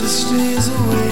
The stains away,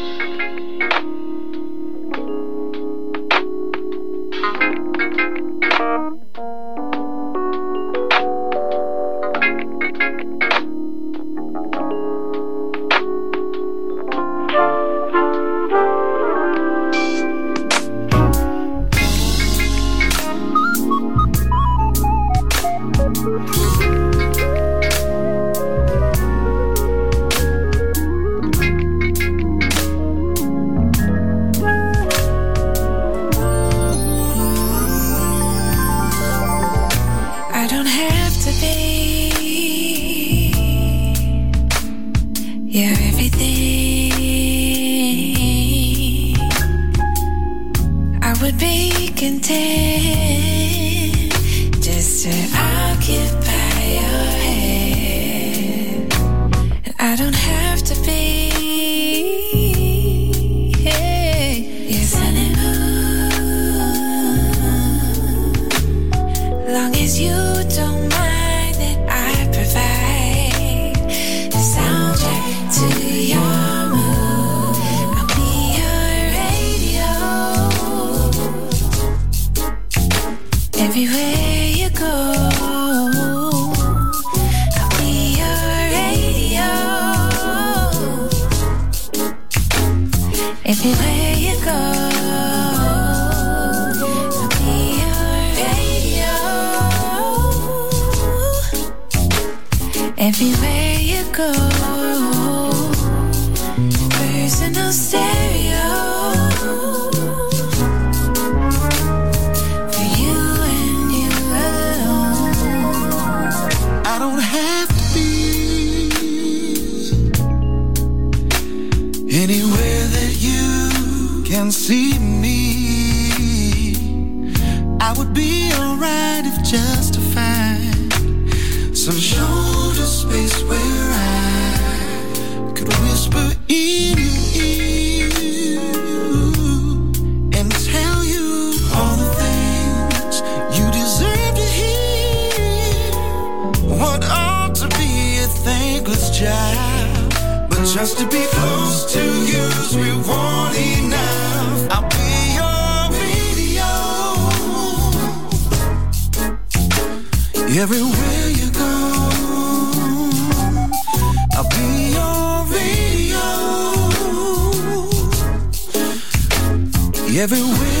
see where you go. Just to be close to you you's reward enough. I'll be your radio. Everywhere you go, I'll be your radio. Everywhere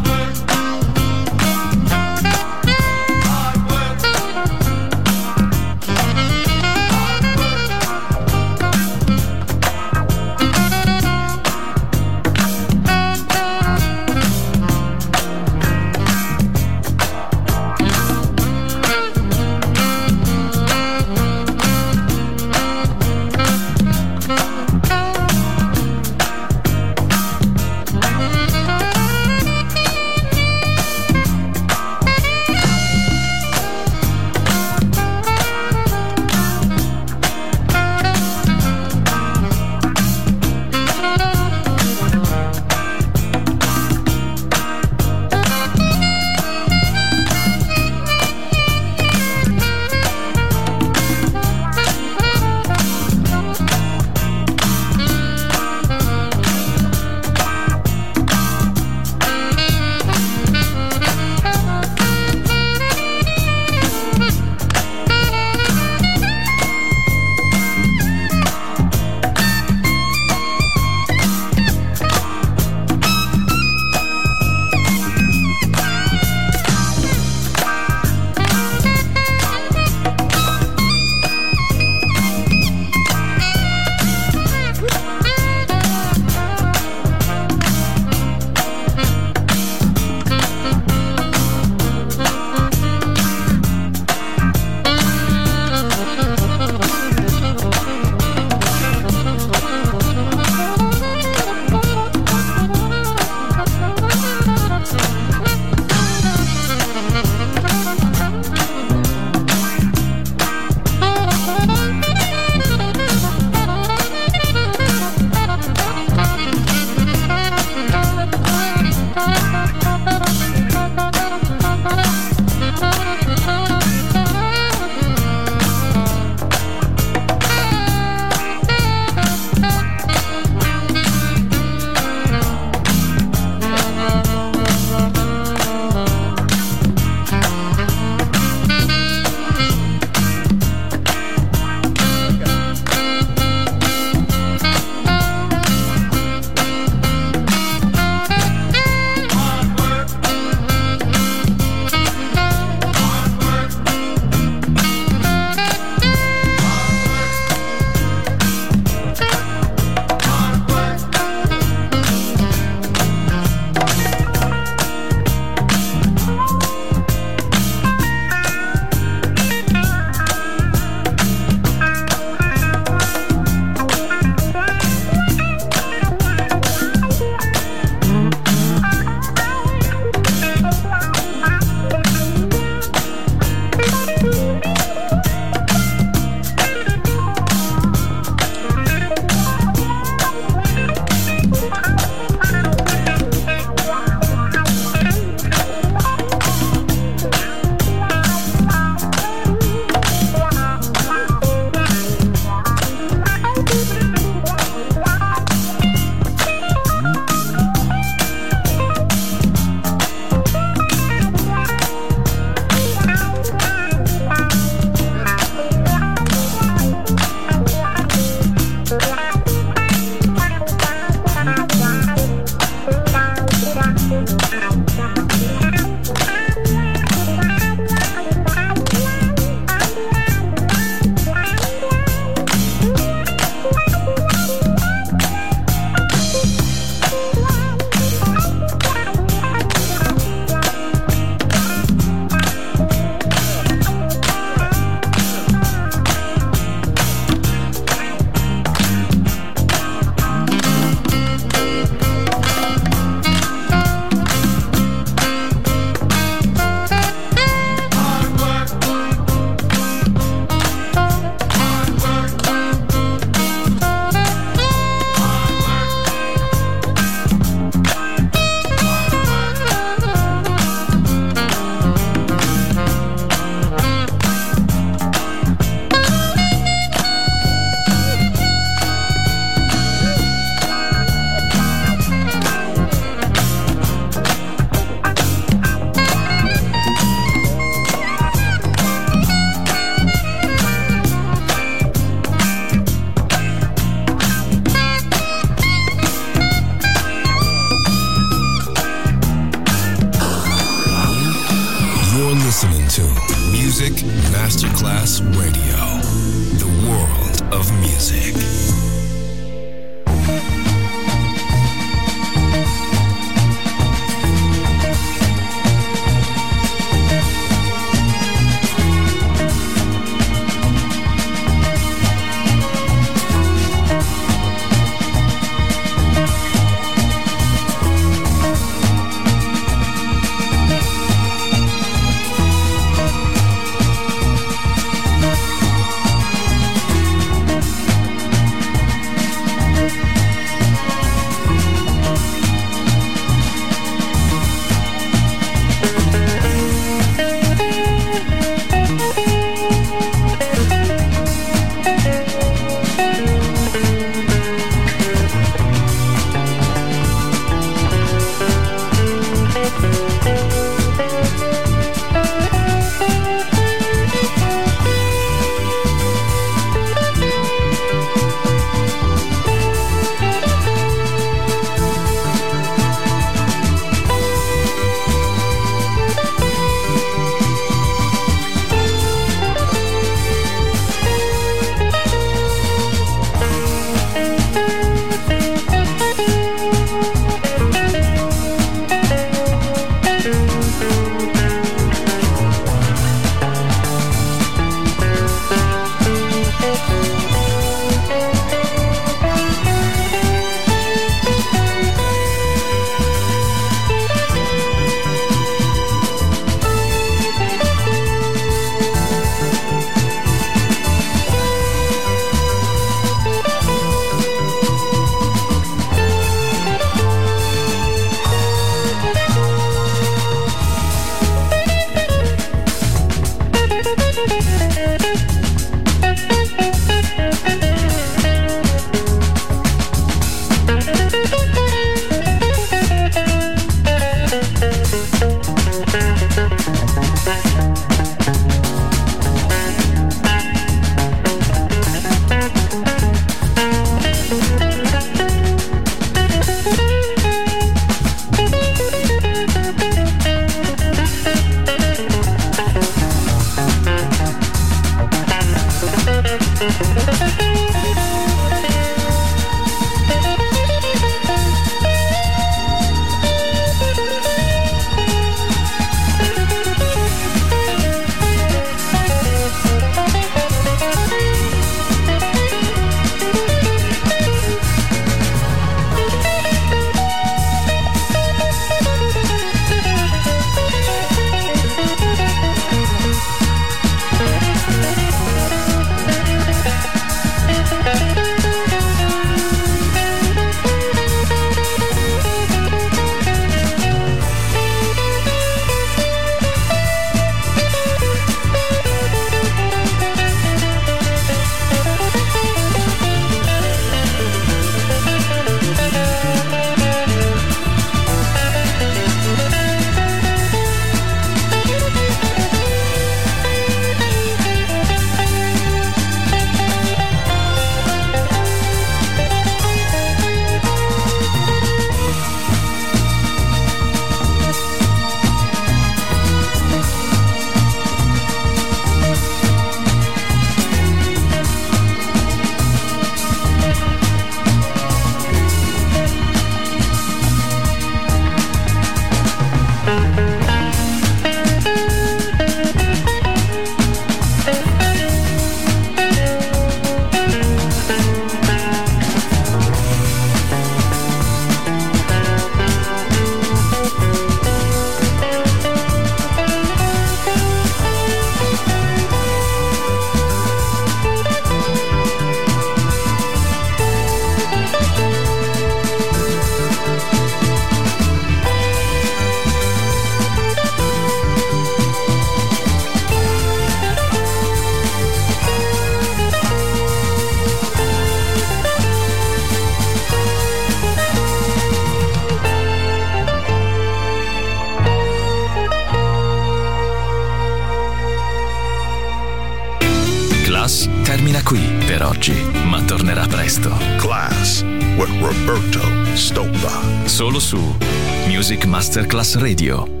Radio.